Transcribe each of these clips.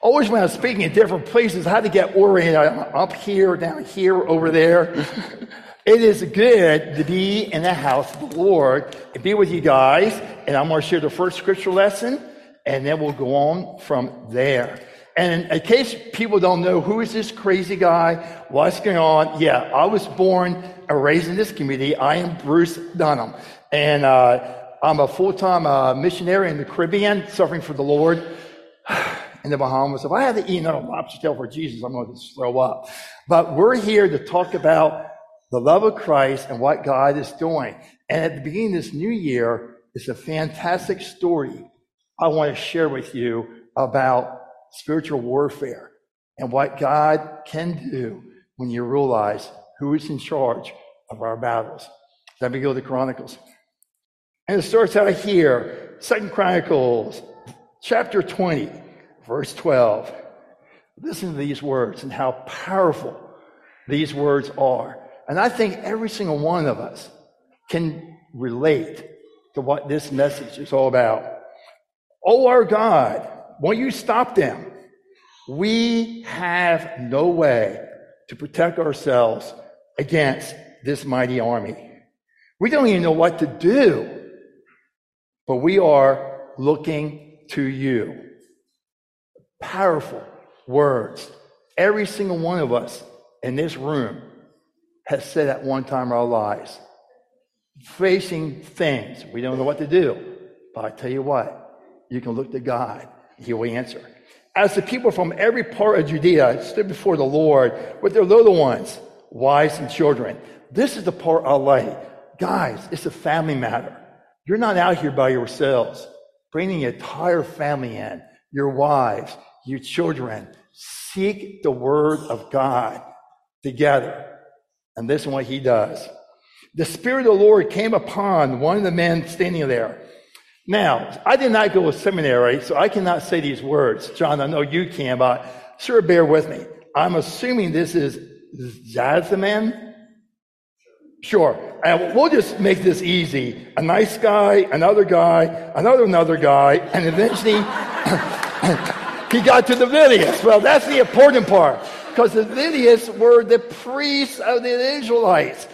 Always when I was speaking in different places, I had to get oriented up here, down here, over there. it is good to be in the house of the Lord and be with you guys. And I'm going to share the first scripture lesson, and then we'll go on from there. And in case people don't know who is this crazy guy, what's going on? Yeah, I was born and raised in this community. I am Bruce Dunham, and uh, I'm a full-time uh, missionary in the Caribbean, suffering for the Lord in the Bahamas. If I had to eat another lobster tail for Jesus, I'm going to throw up. But we're here to talk about the love of Christ and what God is doing. And at the beginning of this new year, it's a fantastic story I want to share with you about spiritual warfare and what God can do when you realize who is in charge of our battles. Let me go to Chronicles. And it starts out here, Second Chronicles, chapter 20, verse 12. Listen to these words and how powerful these words are. And I think every single one of us can relate to what this message is all about. Oh, our God, won't you stop them? We have no way to protect ourselves against this mighty army. We don't even know what to do, but we are looking to you. Powerful words. Every single one of us in this room has said at one time in our lives, facing things we don't know what to do. But I tell you what, you can look to God, He will answer. As the people from every part of Judea stood before the Lord with their little ones, wives and children, this is the part I like. Guys, it's a family matter. You're not out here by yourselves. Bringing the entire family in, your wives, your children. Seek the word of God together. And this is what he does. The Spirit of the Lord came upon one of the men standing there. Now, I did not go to seminary, so I cannot say these words. John, I know you can, but sure, bear with me. I'm assuming this is Zazaman. Sure. And we'll just make this easy. A nice guy, another guy, another another guy, and eventually he got to the Leviticus. Well, that's the important part. Because the Leviticus were the priests of the Israelites.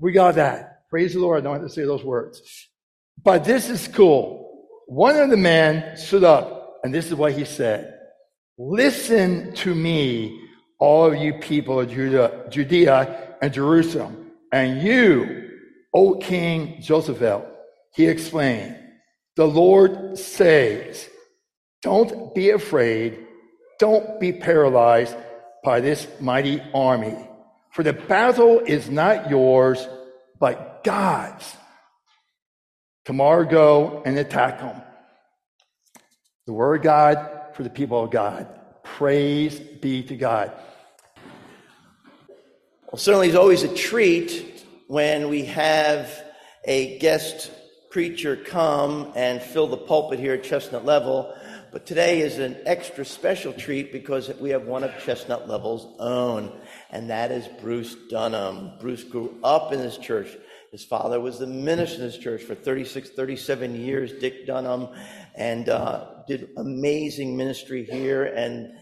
We got that. Praise the Lord. I don't have to say those words. But this is cool. One of the men stood up, and this is what he said. Listen to me, all of you people of Judah, Judea and Jerusalem, and you, O King Joseph. He explained, the Lord says, don't be afraid. Don't be paralyzed by this mighty army. For the battle is not yours, but God's. Tomorrow go and attack them. The word of God for the people of God. Praise be to God. Well, certainly it's always a treat when we have a guest preacher come and fill the pulpit here at Chestnut Level. But today is an extra special treat because we have one of Chestnut Level's own, and that is Bruce Dunham. Bruce grew up in this church. His father was the minister in this church for 36, 37 years, Dick Dunham, and uh, did amazing ministry here. And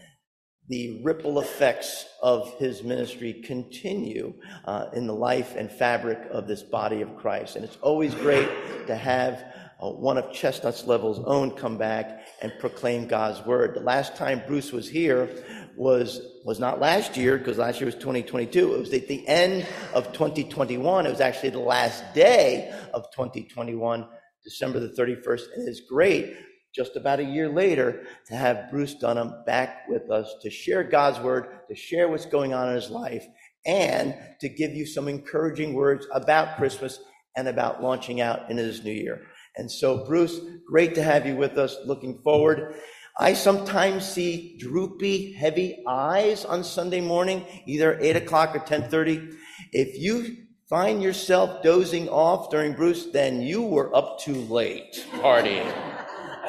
the ripple effects of his ministry continue uh, in the life and fabric of this body of Christ. And it's always great to have uh, one of Chestnut's Level's own come back and proclaim God's word. The last time Bruce was here was was not last year because last year was 2022. It was at the end of 2021. It was actually the last day of 2021, December the 31st. And it's great just about a year later to have Bruce Dunham back with us to share God's word, to share what's going on in his life, and to give you some encouraging words about Christmas and about launching out into this new year. And so, Bruce, great to have you with us. Looking forward. I sometimes see droopy, heavy eyes on Sunday morning, either 8 o'clock or 1030. If you find yourself dozing off during Bruce, then you were up too late partying.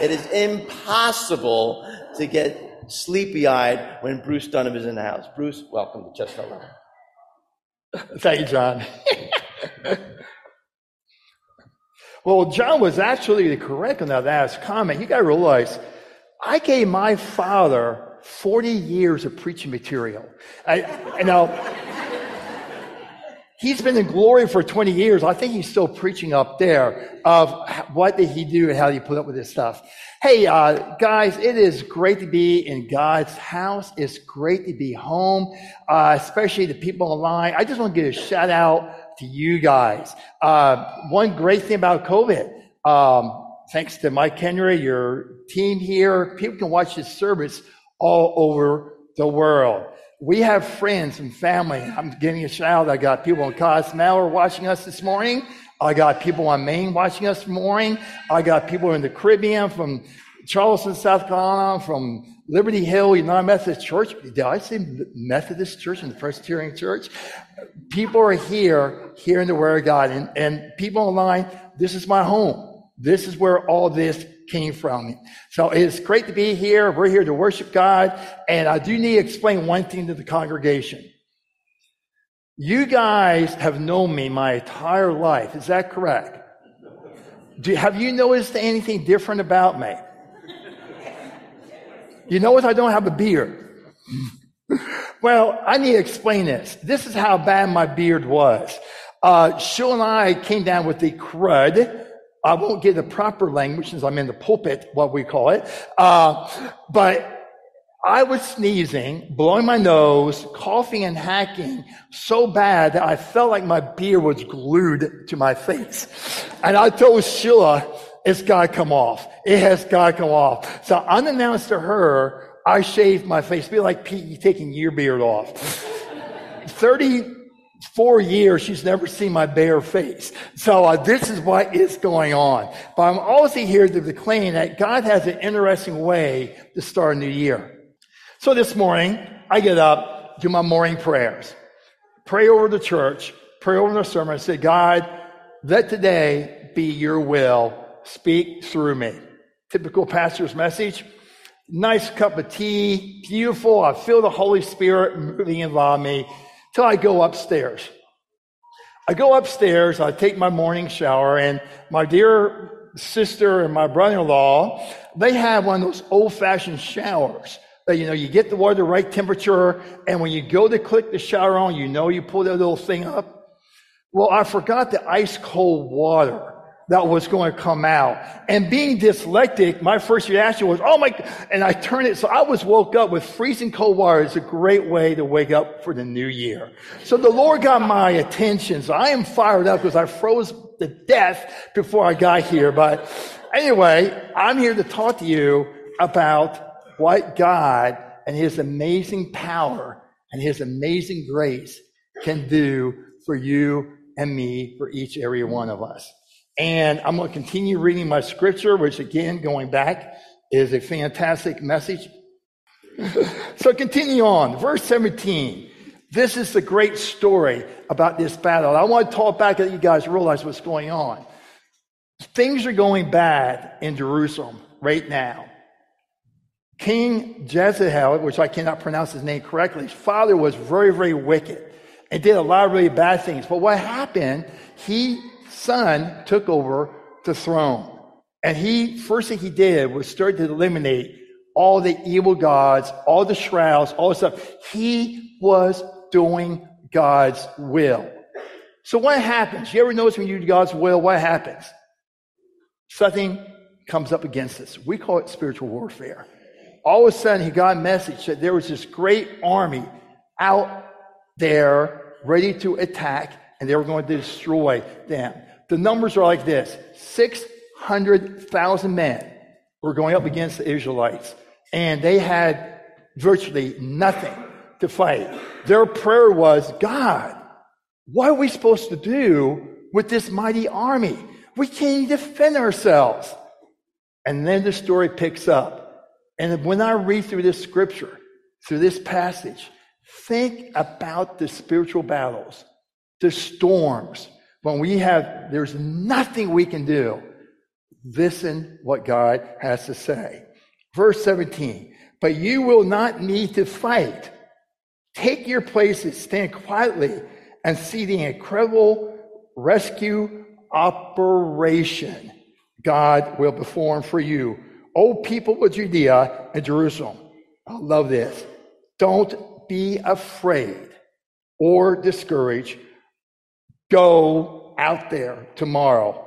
it is impossible to get sleepy eyed when Bruce Dunham is in the house. Bruce, welcome to Chestnut Level. Thank you, John. Well, John was actually correct on that last comment. You got to realize, I gave my father 40 years of preaching material. I, you know, he's been in glory for 20 years. I think he's still preaching up there of what did he do and how he put up with this stuff. Hey, uh, guys, it is great to be in God's house. It's great to be home, uh, especially the people online. I just want to give a shout out to you guys. Uh, one great thing about COVID, um, thanks to Mike Henry, your team here, people can watch this service all over the world. We have friends and family. I'm giving a shout out. I got people in Cozumel watching us this morning. I got people on Maine watching us this morning. I got people in the Caribbean from Charleston, South Carolina, from Liberty Hill United Methodist Church. Did I say Methodist Church and the Presbyterian Church? People are here, hearing the Word of God. And, and people online, this is my home. This is where all this came from. So it's great to be here. We're here to worship God. And I do need to explain one thing to the congregation. You guys have known me my entire life. Is that correct? Do, have you noticed anything different about me? You notice I don't have a beard. well, I need to explain this. This is how bad my beard was. Uh, Sheila and I came down with the crud. I won't give the proper language since I'm in the pulpit, what we call it. Uh, but I was sneezing, blowing my nose, coughing and hacking so bad that I felt like my beard was glued to my face. And I told Sheila, it's got to come off. It has got to come off. So unannounced to her, I shaved my face. Be like Pete taking your beard off. 34 years, she's never seen my bare face. So uh, this is what is going on. But I'm also here to declare that God has an interesting way to start a new year. So this morning, I get up, do my morning prayers, pray over the church, pray over the sermon, and say, God, let today be your will. Speak through me. Typical pastor's message. Nice cup of tea, beautiful. I feel the Holy Spirit moving in me till I go upstairs. I go upstairs, I take my morning shower, and my dear sister and my brother-in-law, they have one of those old-fashioned showers That, you know, you get the water the right temperature, and when you go to click the shower on, you know you pull that little thing up. Well, I forgot the ice cold water that was going to come out. And being dyslexic, my first reaction was, oh my, and I turned it. So I was woke up with freezing cold water. It's a great way to wake up for the new year. So the Lord got my attention. So I am fired up because I froze to death before I got here. But anyway, I'm here to talk to you about what God and His amazing power and His amazing grace can do for you and me, for each every one of us. And I'm going to continue reading my scripture, which again, going back, is a fantastic message. so continue on. Verse 17. This is the great story about this battle. I want to talk back that you guys realize what's going on. Things are going bad in Jerusalem right now. King Jezebel, which I cannot pronounce his name correctly, his father was very, very wicked and did a lot of really bad things. But what happened, he, son, took over the throne. And he, first thing he did was start to eliminate all the evil gods, all the shrouds, all the stuff. He was doing God's will. So what happens? You ever notice when you do God's will, what happens? Something comes up against us. We call it spiritual warfare all of a sudden he got a message that there was this great army out there ready to attack and they were going to destroy them. The numbers are like this 600,000 men were going up against the Israelites, and they had virtually nothing to fight. Their prayer was, God, what are we supposed to do with this mighty army? We can't even defend ourselves. And then the story picks up. And when I read through this scripture, through this passage, think about the spiritual battles, the storms, when we have, there's nothing we can do. Listen what God has to say. Verse 17, but you will not need to fight. Take your places, stand quietly, and see the incredible rescue operation God will perform for you O people of Judea and Jerusalem, I love this. Don't be afraid or discouraged. Go out there tomorrow,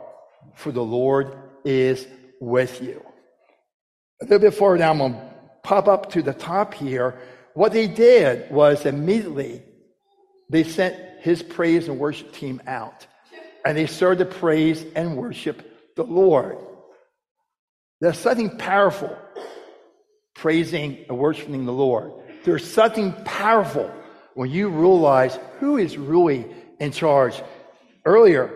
for the Lord is with you. A little bit further down, I'm going to pop up to the top here. What they did was immediately they sent his praise and worship team out, and they started to praise and worship the Lord. There's something powerful praising and worshiping the Lord. There's something powerful when you realize who is really in charge. Earlier,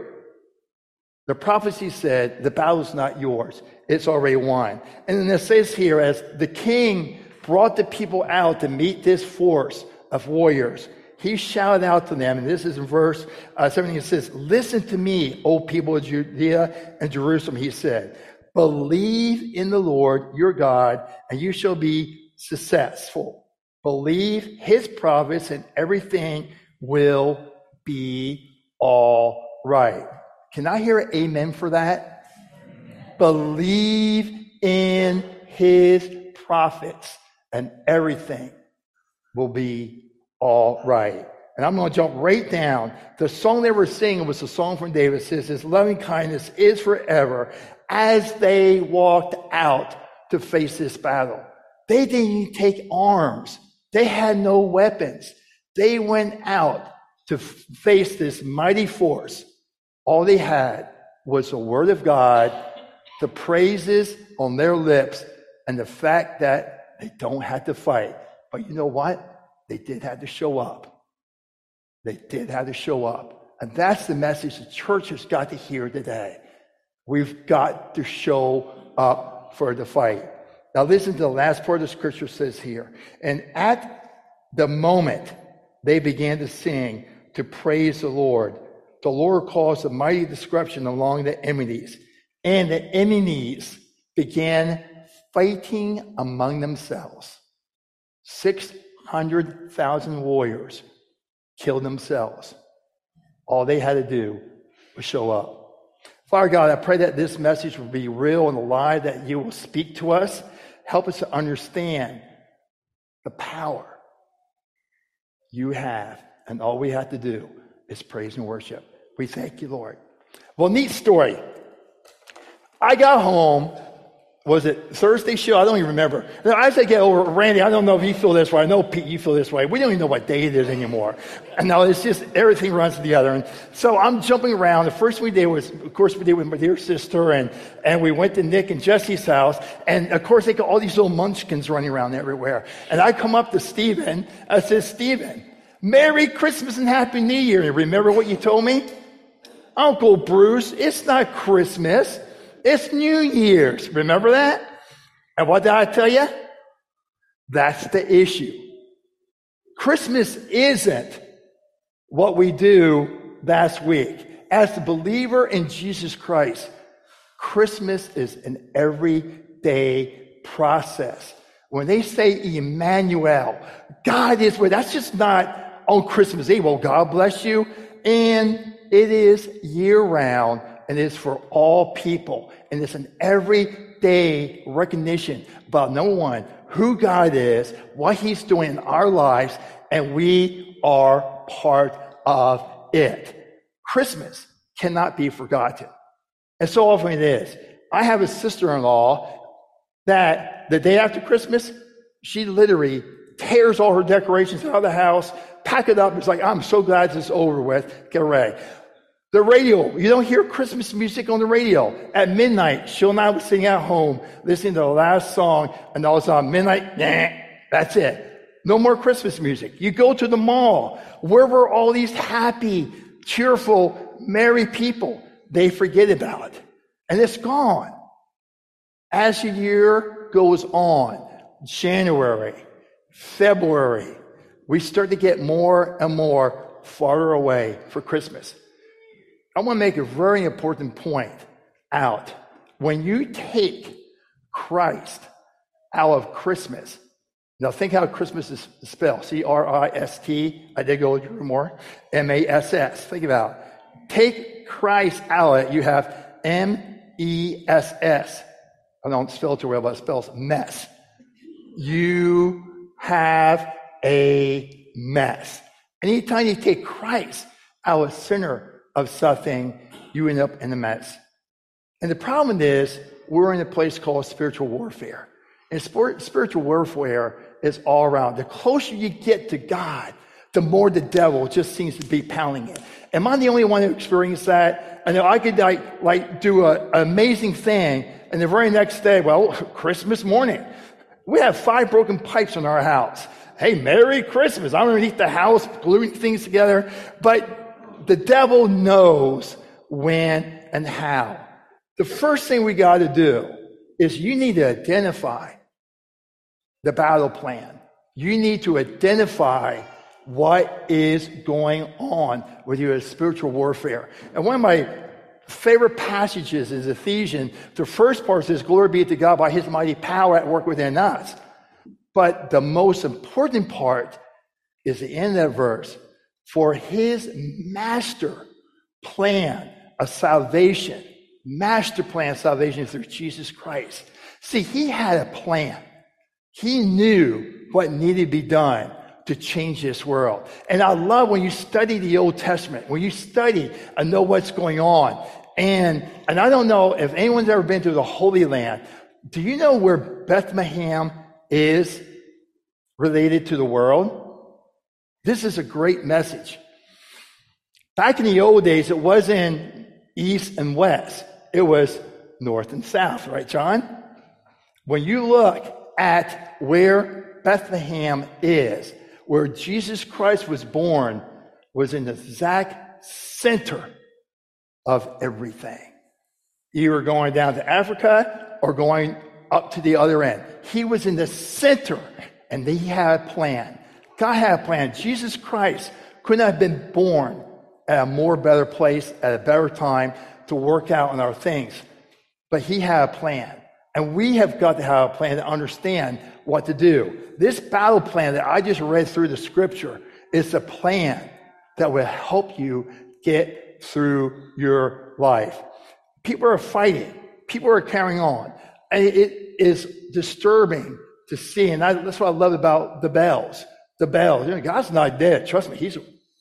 the prophecy said, The battle is not yours, it's already won. And then it says here, as the king brought the people out to meet this force of warriors, he shouted out to them, and this is in verse uh, 17, it says, Listen to me, O people of Judea and Jerusalem, he said. Believe in the Lord your God, and you shall be successful. Believe his promise, and everything will be all right. Can I hear an amen for that? Believe in his prophets, and everything will be all right. And I'm going to jump right down. The song they were singing was a song from David. It says, His loving kindness is forever as they walked out to face this battle. They didn't take arms. They had no weapons. They went out to face this mighty force. All they had was the word of God, the praises on their lips, and the fact that they don't have to fight. But you know what? They did have to show up. They did have to show up. And that's the message the church has got to hear today. We've got to show up for the fight. Now listen to the last part of the scripture says here. And at the moment they began to sing to praise the Lord, the Lord caused a mighty disruption along the enemies. And the enemies began fighting among themselves. 600,000 warriors killed themselves. All they had to do was show up. Father God, I pray that this message will be real and alive, that you will speak to us. Help us to understand the power you have. And all we have to do is praise and worship. We thank you, Lord. Well, neat story. I got home was it Thursday show? I don't even remember. Now, as I get over, Randy, I don't know if you feel this way. I know Pete, you feel this way. We don't even know what day it is anymore. And now it's just everything runs together. And so I'm jumping around. The first we did was, of course, we did with my dear sister, and and we went to Nick and Jesse's house. And of course, they got all these little munchkins running around everywhere. And I come up to Stephen. I said, Stephen, Merry Christmas and Happy New Year. And remember what you told me? Uncle Bruce, it's not Christmas. It's New Year's. Remember that? And what did I tell you? That's the issue. Christmas isn't what we do last week. As a believer in Jesus Christ, Christmas is an everyday process. When they say Emmanuel, God is with, that's just not on Christmas Eve. Well, God bless you. And it is year round and it's for all people. And it's an everyday recognition about number one, who God is, what He's doing in our lives, and we are part of it. Christmas cannot be forgotten. And so often it is. I have a sister in law that the day after Christmas, she literally tears all her decorations out of the house, pack it up. It's like, I'm so glad this is over with. Get ready. The radio, you don't hear Christmas music on the radio. At midnight, she'll and I was sitting at home listening to the last song, and all of a sudden, midnight, nah, that's it. No more Christmas music. You go to the mall. Where were all these happy, cheerful, merry people? They forget about it. And it's gone. As the year goes on, January, February, we start to get more and more farther away for Christmas. I want to make a very important point out. When you take Christ out of Christmas, now think how Christmas is spelled. C R I S T. I did go through more. M A S S. Think about it. Take Christ out of it. You have M E S S. I don't spell it too well, but it spells mess. You have a mess. Anytime you take Christ out of center of something, you end up in a mess. And the problem is, we're in a place called spiritual warfare. And spiritual warfare is all around. The closer you get to God, the more the devil just seems to be pounding it. Am I the only one who experienced that? I know I could like, like do a, an amazing thing, and the very next day, well, Christmas morning, we have five broken pipes in our house. Hey, Merry Christmas. I'm underneath the house, gluing things together. But the devil knows when and how. The first thing we got to do is you need to identify the battle plan. You need to identify what is going on with your spiritual warfare. And one of my favorite passages is Ephesians. The first part says, Glory be to God by his mighty power at work within us. But the most important part is the end of that verse. For his master plan of salvation, master plan of salvation through Jesus Christ. See, he had a plan. He knew what needed to be done to change this world. And I love when you study the Old Testament, when you study and know what's going on. And, and I don't know if anyone's ever been to the Holy Land. Do you know where Bethlehem is related to the world? This is a great message. Back in the old days, it wasn't east and west. It was north and south, right, John? When you look at where Bethlehem is, where Jesus Christ was born, was in the exact center of everything. You were going down to Africa or going up to the other end. He was in the center and he had a plan. God had a plan. Jesus Christ couldn't have been born at a more better place at a better time to work out on our things. But he had a plan. And we have got to have a plan to understand what to do. This battle plan that I just read through the scripture is a plan that will help you get through your life. People are fighting. People are carrying on. And it is disturbing to see. And that's what I love about the bells. The. You know, God's not dead. Trust me. He's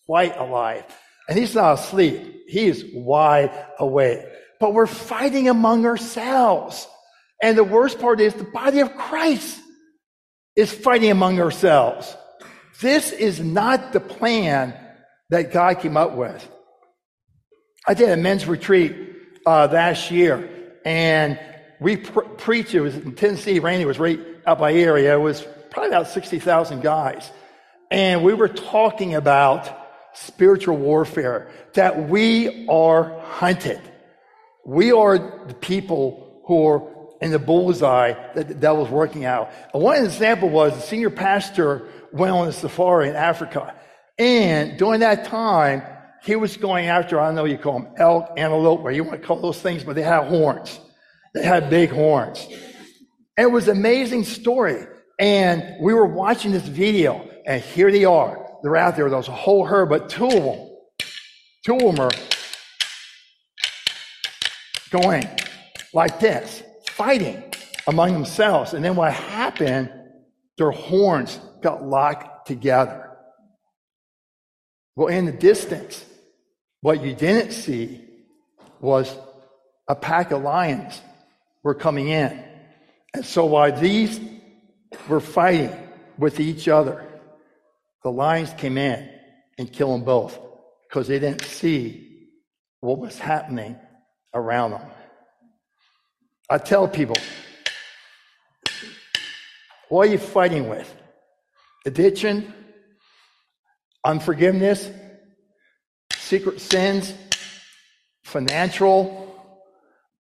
quite alive. And he's not asleep. He is wide awake. But we're fighting among ourselves. And the worst part is the body of Christ is fighting among ourselves. This is not the plan that God came up with. I did a men's retreat uh, last year, and we pre- preached. It was in Tennessee. Randy was right out by area. It was probably about sixty thousand guys, and we were talking about spiritual warfare. That we are hunted. We are the people who are in the bullseye that the devil's working out. One example was the senior pastor went on a safari in Africa. And during that time, he was going after, I know you call them elk, antelope, or you want to call those things, but they had horns. They had big horns. And it was an amazing story. And we were watching this video, and here they are. They're out there. There was a whole herd, but two of them, two of them are going like this fighting among themselves. And then what happened, their horns got locked together. Well, in the distance, what you didn't see was a pack of lions were coming in. And so while these were fighting with each other, the lions came in and killed them both because they didn't see what was happening around them. I tell people, what are you fighting with? Addiction, unforgiveness, secret sins, financial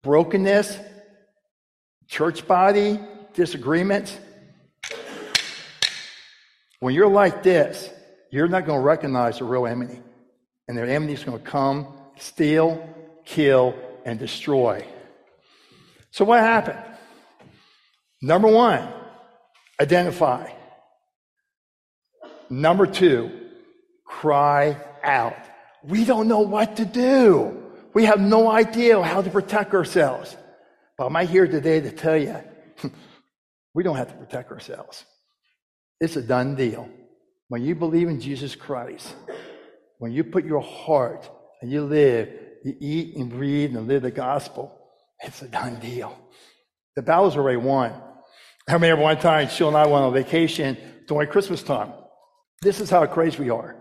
brokenness, church body, disagreements. When you're like this, you're not going to recognize the real enemy. And the enemy is going to come, steal, kill, and destroy. So what happened? Number one, identify. Number two, cry out. We don't know what to do. We have no idea how to protect ourselves. But I'm here today to tell you, we don't have to protect ourselves. It's a done deal. When you believe in Jesus Christ, when you put your heart and you live, you eat and breathe and live the gospel, it's a done deal. The battle's already won. I remember one time, she and I went on vacation during Christmas time. This is how crazy we are.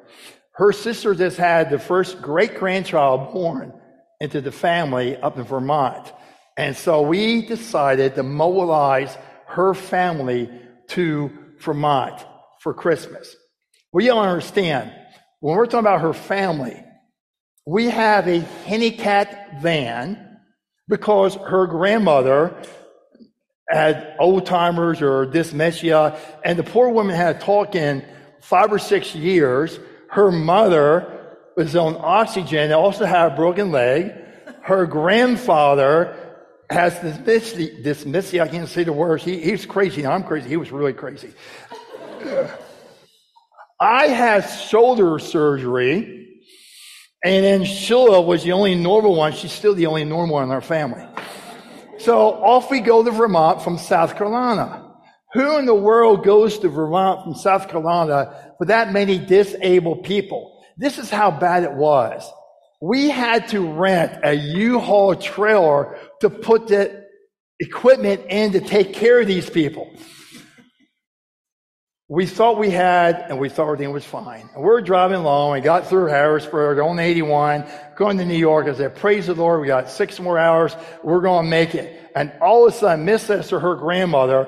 Her sister just had the first great grandchild born into the family up in Vermont. And so we decided to mobilize her family to Vermont for Christmas. We don't understand. When we're talking about her family, we have a handicapped van because her grandmother had old timers or dyslexia, and the poor woman had to talk in five or six years. Her mother was on oxygen, also had a broken leg. Her grandfather has this dyslexia. I can't say the words. He, he's crazy. I'm crazy. He was really crazy. I had shoulder surgery. And then Sheila was the only normal one. She's still the only normal one in our family. So off we go to Vermont from South Carolina. Who in the world goes to Vermont from South Carolina with that many disabled people? This is how bad it was. We had to rent a U-Haul trailer to put the equipment in to take care of these people. We thought we had, and we thought everything was fine. And we are driving along. We got through Harrisburg on 81, going to New York. I said, praise the Lord. We got six more hours. We're going to make it. And all of a sudden, Miss Esther, her grandmother,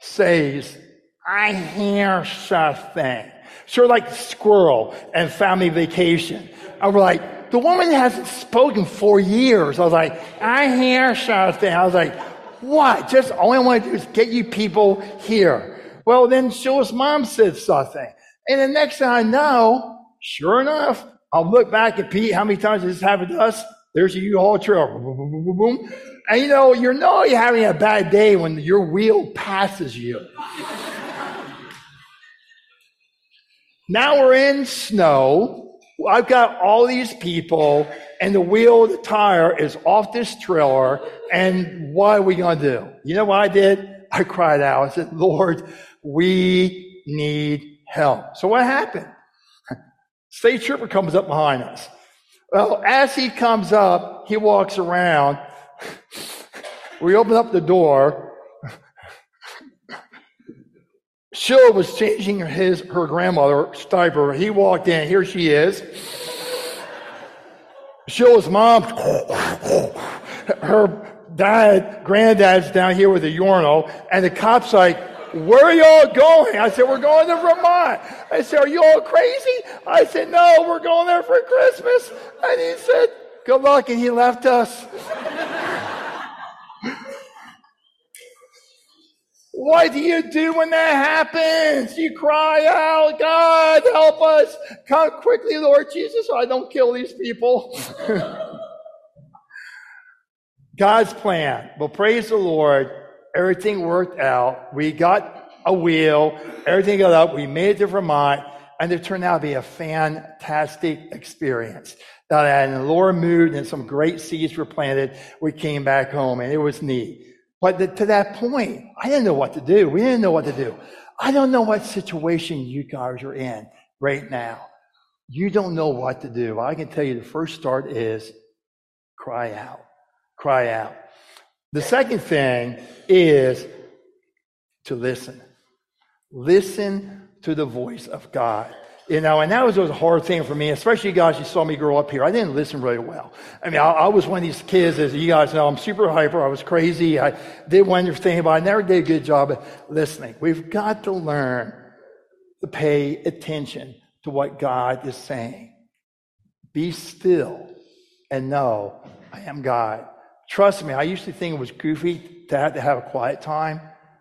says, I hear something. Of like squirrel and family vacation. I was like, the woman hasn't spoken for years. I was like, I hear something. I was like, what? Just all I want to do is get you people here. Well, then Sheila's mom said something. And the next thing I know, sure enough, I'll look back at Pete. How many times has this happened to us? There's a U-Haul trailer. Boom, boom, boom, boom. And you know, you know you're having a bad day when your wheel passes you. now we're in snow. I've got all these people, and the wheel, of the tire is off this trailer. And what are we going to do? You know what I did? I cried out. I said, Lord, we need help. So what happened? State trooper comes up behind us. Well, as he comes up, he walks around. We open up the door. Sheila was changing his her grandmother's diaper. He walked in. Here she is. Sheila's mom. Her dad, granddad's down here with a urinal, and the cop's like, where are y'all going? I said, we're going to Vermont. I said, are you all crazy? I said, no, we're going there for Christmas. And he said, good luck. And he left us. What do you do when that happens? You cry out, God, help us. Come quickly, Lord Jesus, so I don't kill these people. God's plan. Well, praise the Lord. Everything worked out. We got a wheel. Everything got up. We made it to Vermont. And it turned out to be a fantastic experience. That in a lower mood and some great seeds were planted. We came back home and it was neat. But the, to that point, I didn't know what to do. We didn't know what to do. I don't know what situation you guys are in right now. You don't know what to do. I can tell you the first start is cry out. Cry out. The second thing is to listen. Listen to the voice of God. You know, and that was a hard thing for me, especially you guys, you saw me grow up here. I didn't listen really well. I mean, I, I, was one of these kids, as you guys know, I'm super hyper. I was crazy. I did wonderful things, but I never did a good job of listening. We've got to learn to pay attention to what God is saying. Be still and know I am God. Trust me, I used to think it was goofy to have to have a quiet time,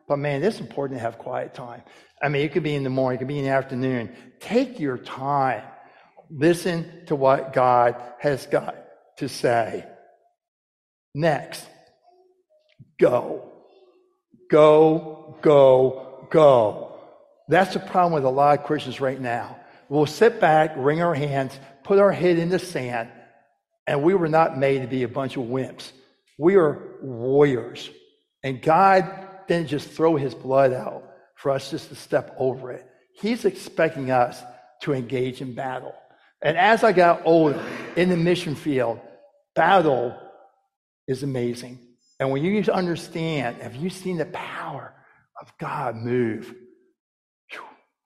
but man, it's important to have quiet time. I mean, it could be in the morning, it could be in the afternoon. Take your time. Listen to what God has got to say. Next, go. Go, go, go. That's the problem with a lot of Christians right now. We'll sit back, wring our hands, put our head in the sand, and we were not made to be a bunch of wimps. We are warriors. And God didn't just throw his blood out for us just to step over it. He's expecting us to engage in battle. And as I got older in the mission field, battle is amazing. And when you understand, have you seen the power of God move?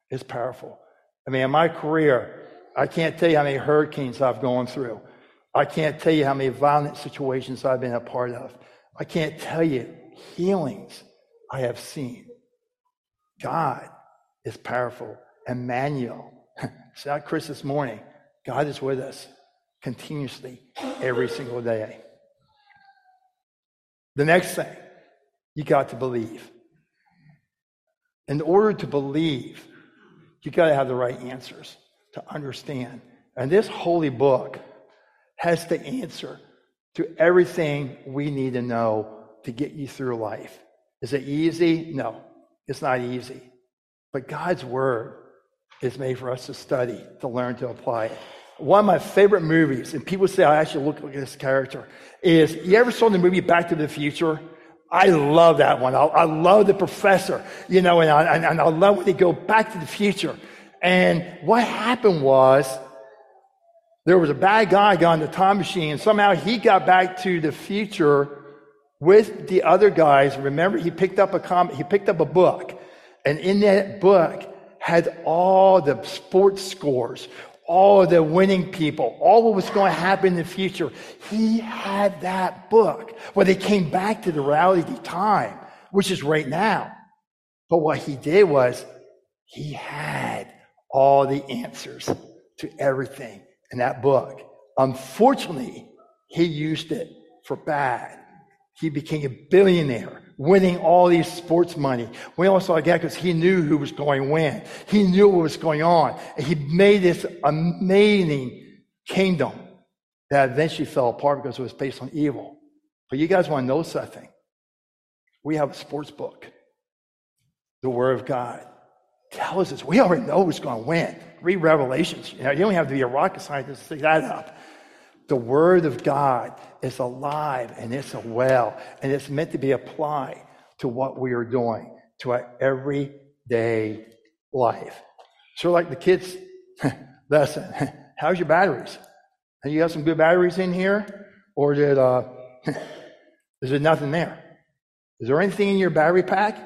It's powerful. I mean, in my career, I can't tell you how many hurricanes I've gone through. I can't tell you how many violent situations I've been a part of. I can't tell you healings I have seen. God is powerful. And Emmanuel. Out Chris this morning. God is with us continuously every single day. The next thing, you got to believe. In order to believe, you got to have the right answers to understand. And this holy book has the answer to everything we need to know to get you through life. Is it easy? No, it's not easy. But God's word is made for us to study, to learn, to apply it. One of my favorite movies, and people say I actually look like this character, is you ever saw the movie Back to the Future? I love that one. I, I love the professor, you know, and I, and I love when they go back to the future. And what happened was there was a bad guy got in the time machine, and somehow he got back to the future with the other guys. Remember, he picked up a com- he picked up a book, and in that book had all the sports scores, all the winning people, all what was going to happen in the future. He had that book. Well, they came back to the reality time, which is right now. But what he did was he had all the answers to everything in that book. Unfortunately, he used it for bad. He became a billionaire, winning all these sports money. We also again because he knew who was going win. He knew what was going on. And he made this amazing kingdom that eventually fell apart because it was based on evil. But you guys want to know something? We have a sports book, the Word of God tells us we already know who's going to win. Read Revelations. You know, you don't have to be a rocket scientist to pick that up. The Word of God is alive and it's a well, and it's meant to be applied to what we are doing, to our everyday life. So, like the kids' lesson, how's your batteries? Have you got some good batteries in here? Or did, uh, is there nothing there? Is there anything in your battery pack?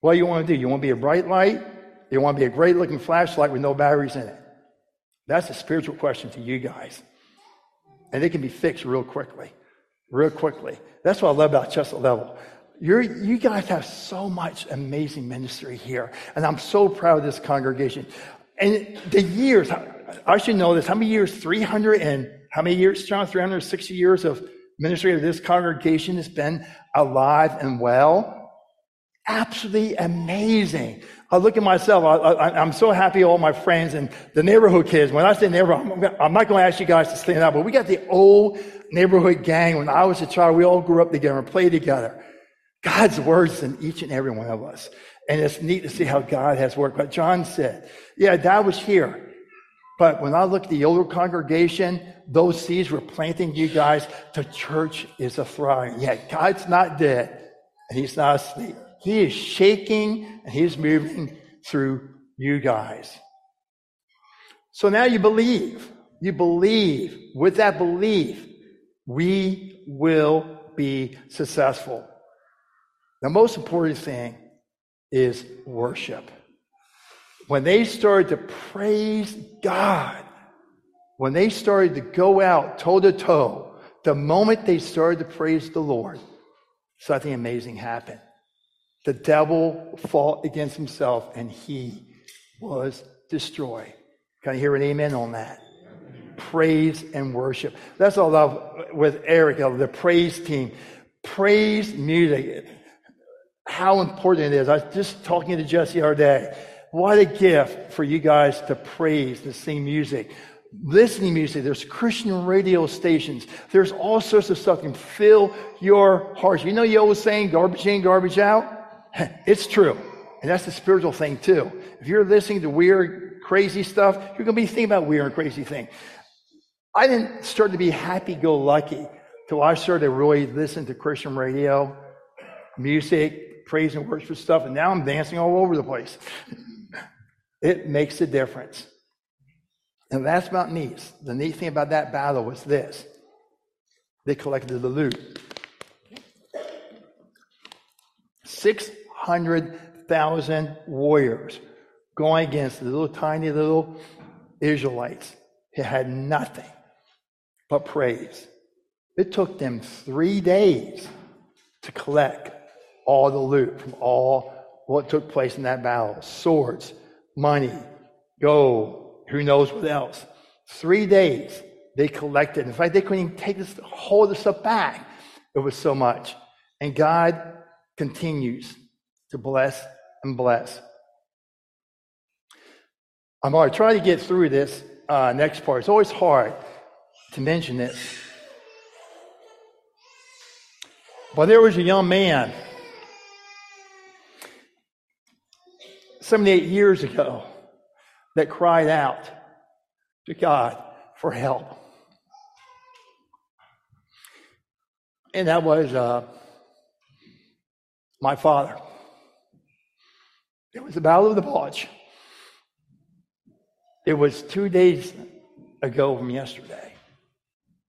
What do you want to do? You want to be a bright light? You want to be a great looking flashlight with no batteries in it? That's a spiritual question to you guys. And it can be fixed real quickly. Real quickly. That's what I love about Chestnut Level. You're, you guys have so much amazing ministry here. And I'm so proud of this congregation. And the years, I should know this. How many years? 300 and how many years, John? 360 years of ministry of this congregation has been alive and well absolutely amazing. I look at myself, I, am so happy all my friends and the neighborhood kids. When I say neighborhood, I'm, I'm not going to ask you guys to stand up, but we got the old neighborhood gang. When I was a child, we all grew up together and played together. God's words in each and every one of us. And it's neat to see how God has worked. But John said, yeah, Dad was here. But when I look at the older congregation, those seeds were planting you guys. The church is a thriving. Yeah, God's not dead and he's not asleep. He is shaking and he's moving through you guys. So now you believe. You believe. With that belief, we will be successful. The most important thing is worship. When they started to praise God, when they started to go out toe to toe, the moment they started to praise the Lord, something amazing happened. The devil fought against himself and he was destroyed. Can I hear an amen on that? Praise and worship. That's all love with Eric, uh, the praise team. Praise music. How important it is. I was just talking to Jesse the other day. What a gift for you guys to praise, to sing music listening music, there's Christian radio stations, there's all sorts of stuff that can fill your hearts. You know, you always saying garbage in, garbage out? It's true. And that's the spiritual thing too. If you're listening to weird, crazy stuff, you're going to be thinking about weird and crazy things. I didn't start to be happy go lucky till I started to really listen to Christian radio, music, praise and worship stuff, and now I'm dancing all over the place. it makes a difference. And that's about neat. The neat thing about that battle was this they collected the loot. 600,000 warriors going against the little tiny little Israelites who had nothing but praise. It took them three days to collect all the loot from all what took place in that battle swords, money, gold, who knows what else. Three days they collected. In fact, they couldn't even take this, hold this stuff back. It was so much. And God continues to bless and bless. I'm going to try to get through this uh, next part. It's always hard to mention this. But there was a young man 78 years ago that cried out to God for help. And that was uh, my father. It was the Battle of the Bulge. It was two days ago from yesterday.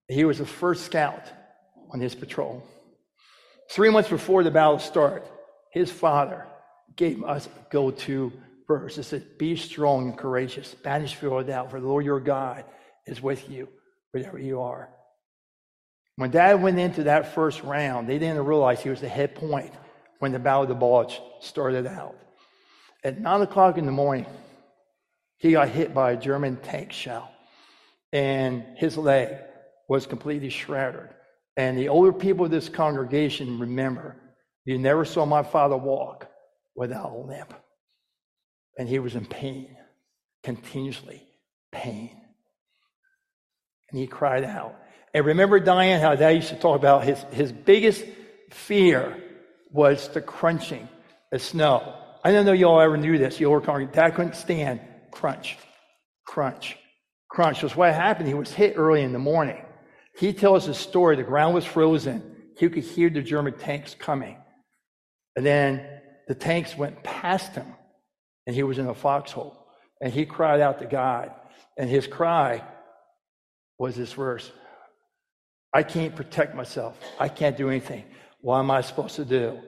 He was the first scout on his patrol. Three months before the battle started, his father gave us a go to verse. It said, Be strong and courageous. Banish fear or doubt, for the Lord your God is with you wherever you are. When dad went into that first round, they didn't realize he was the head point when the Battle of the Bulge started out. At 9 o'clock in the morning, he got hit by a German tank shell, and his leg was completely shattered. And the older people of this congregation remember, you never saw my father walk without a limp. And he was in pain, continuously pain. And he cried out. And remember, Diane, how Dad used to talk about his, his biggest fear was the crunching of snow. I don't know y'all ever knew this. You congregation, Dad couldn't stand crunch, crunch, crunch. That's what happened. He was hit early in the morning. He tells his story. The ground was frozen. He could hear the German tanks coming. And then the tanks went past him, and he was in a foxhole. And he cried out to God. And his cry was this verse I can't protect myself. I can't do anything. What am I supposed to do?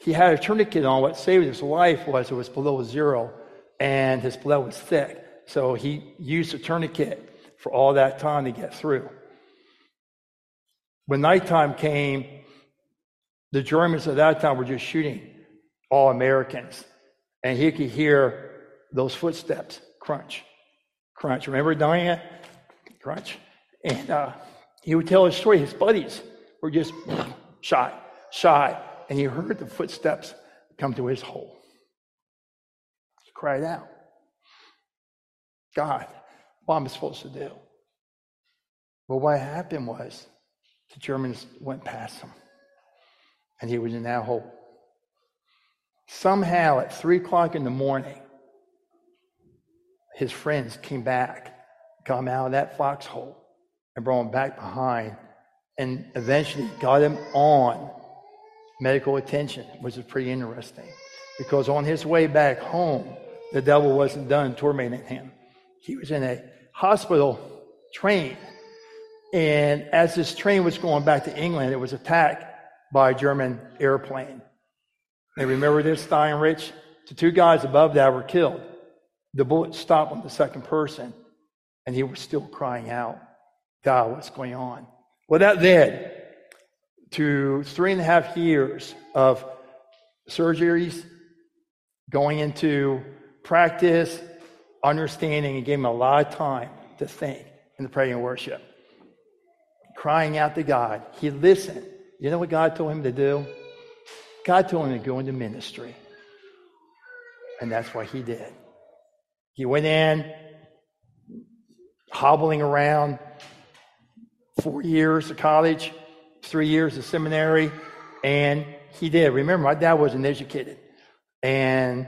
He had a tourniquet on. What saved his life was it was below zero, and his blood was thick. So he used a tourniquet for all that time to get through. When nighttime came, the Germans at that time were just shooting all Americans. And he could hear those footsteps crunch, crunch. Remember Diane? Crunch. And uh, he would tell his story. His buddies were just shot, shy. And he heard the footsteps come to his hole. He cried out, God, what am I supposed to do? Well, what happened was the Germans went past him, and he was in that hole. Somehow, at three o'clock in the morning, his friends came back, got him out of that foxhole, and brought him back behind, and eventually got him on medical attention, which is pretty interesting. Because on his way back home, the devil wasn't done tormenting him. He was in a hospital train and as this train was going back to England, it was attacked by a German airplane. And remember this, Diane Rich? The two guys above that were killed. The bullet stopped on the second person, and he was still crying out, God, what's going on? Well, that led to three and a half years of surgeries, going into practice, understanding, and gave him a lot of time to think in the prayer and worship crying out to God. He listened. You know what God told him to do? God told him to go into ministry. And that's what he did. He went in, hobbling around, four years of college, three years of seminary, and he did. Remember, my dad wasn't educated, and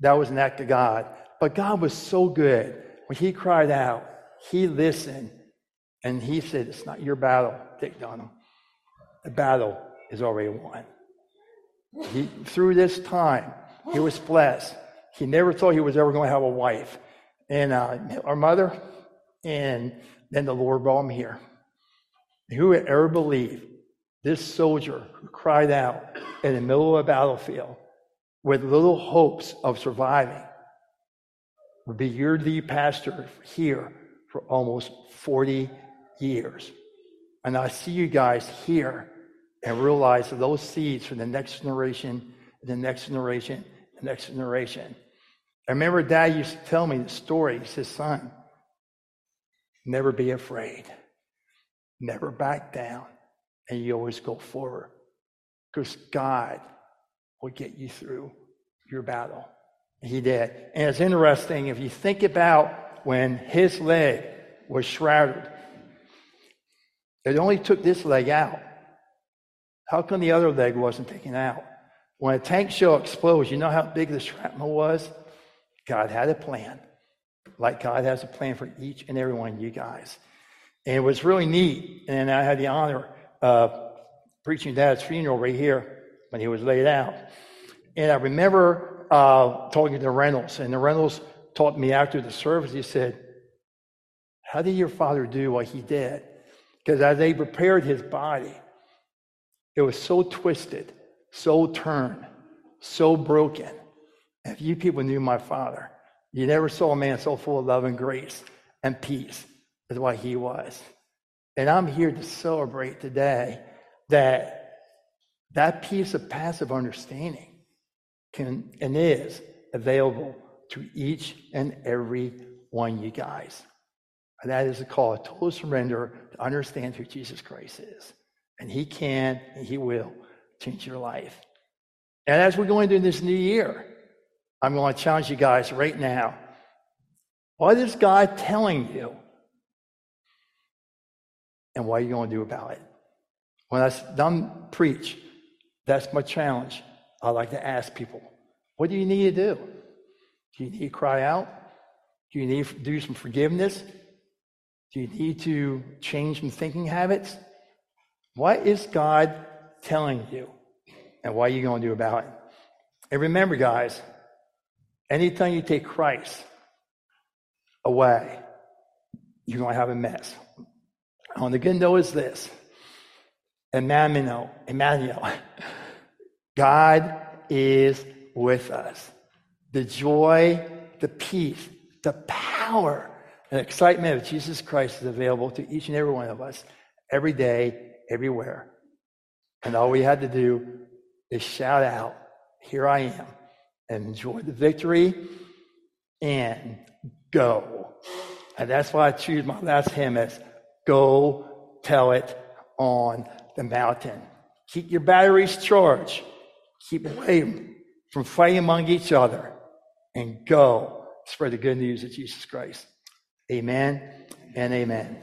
that was an act of God. But God was so good. When he cried out, he listened and he said, It's not your battle, Dick Dunham. The battle is already won. He, through this time, he was blessed. He never thought he was ever going to have a wife. And uh, our mother, and then the Lord brought him here. Who would ever believe this soldier who cried out in the middle of a battlefield with little hopes of surviving would be your lead pastor here for almost 40 years. And I see you guys here and realize that those seeds for the next generation, the next generation, the next generation. I remember dad used to tell me the story. He says, son, never be afraid. Never back down. And you always go forward. Because God will get you through your battle. He did. And it's interesting if you think about when his leg was shrouded, it only took this leg out. How come the other leg wasn't taken out? When a tank shell explodes, you know how big the shrapnel was? God had a plan, like God has a plan for each and every one of you guys. And it was really neat. And I had the honor of preaching dad's funeral right here when he was laid out. And I remember uh, talking to Reynolds, and the Reynolds taught me after the service, he said, How did your father do what he did? Because as they prepared his body, it was so twisted, so turned, so broken. If you people knew my father, you never saw a man so full of love and grace and peace as what he was. And I'm here to celebrate today that that peace of passive understanding can and is available to each and every one of you guys. And that is a call, a total surrender to understand who Jesus Christ is. And he can and he will change your life. And as we're going into this new year, I'm going to challenge you guys right now. What is God telling you? And what are you going to do about it? When I'm done preach, that's my challenge. I like to ask people, what do you need to do? Do you need to cry out? Do you need to do some forgiveness? Do you need to change some thinking habits? What is God telling you? And what are you going to do about it? And remember, guys, anytime you take Christ away, you're going to have a mess. On the good note is this Emmanuel, Emmanuel, God is with us. The joy, the peace, the power, and excitement of Jesus Christ is available to each and every one of us every day, everywhere. And all we had to do is shout out, Here I am, and enjoy the victory and go. And that's why I choose my last hymn as Go Tell It on the Mountain. Keep your batteries charged. Keep away from fighting among each other and go spread the good news of Jesus Christ. Amen and amen.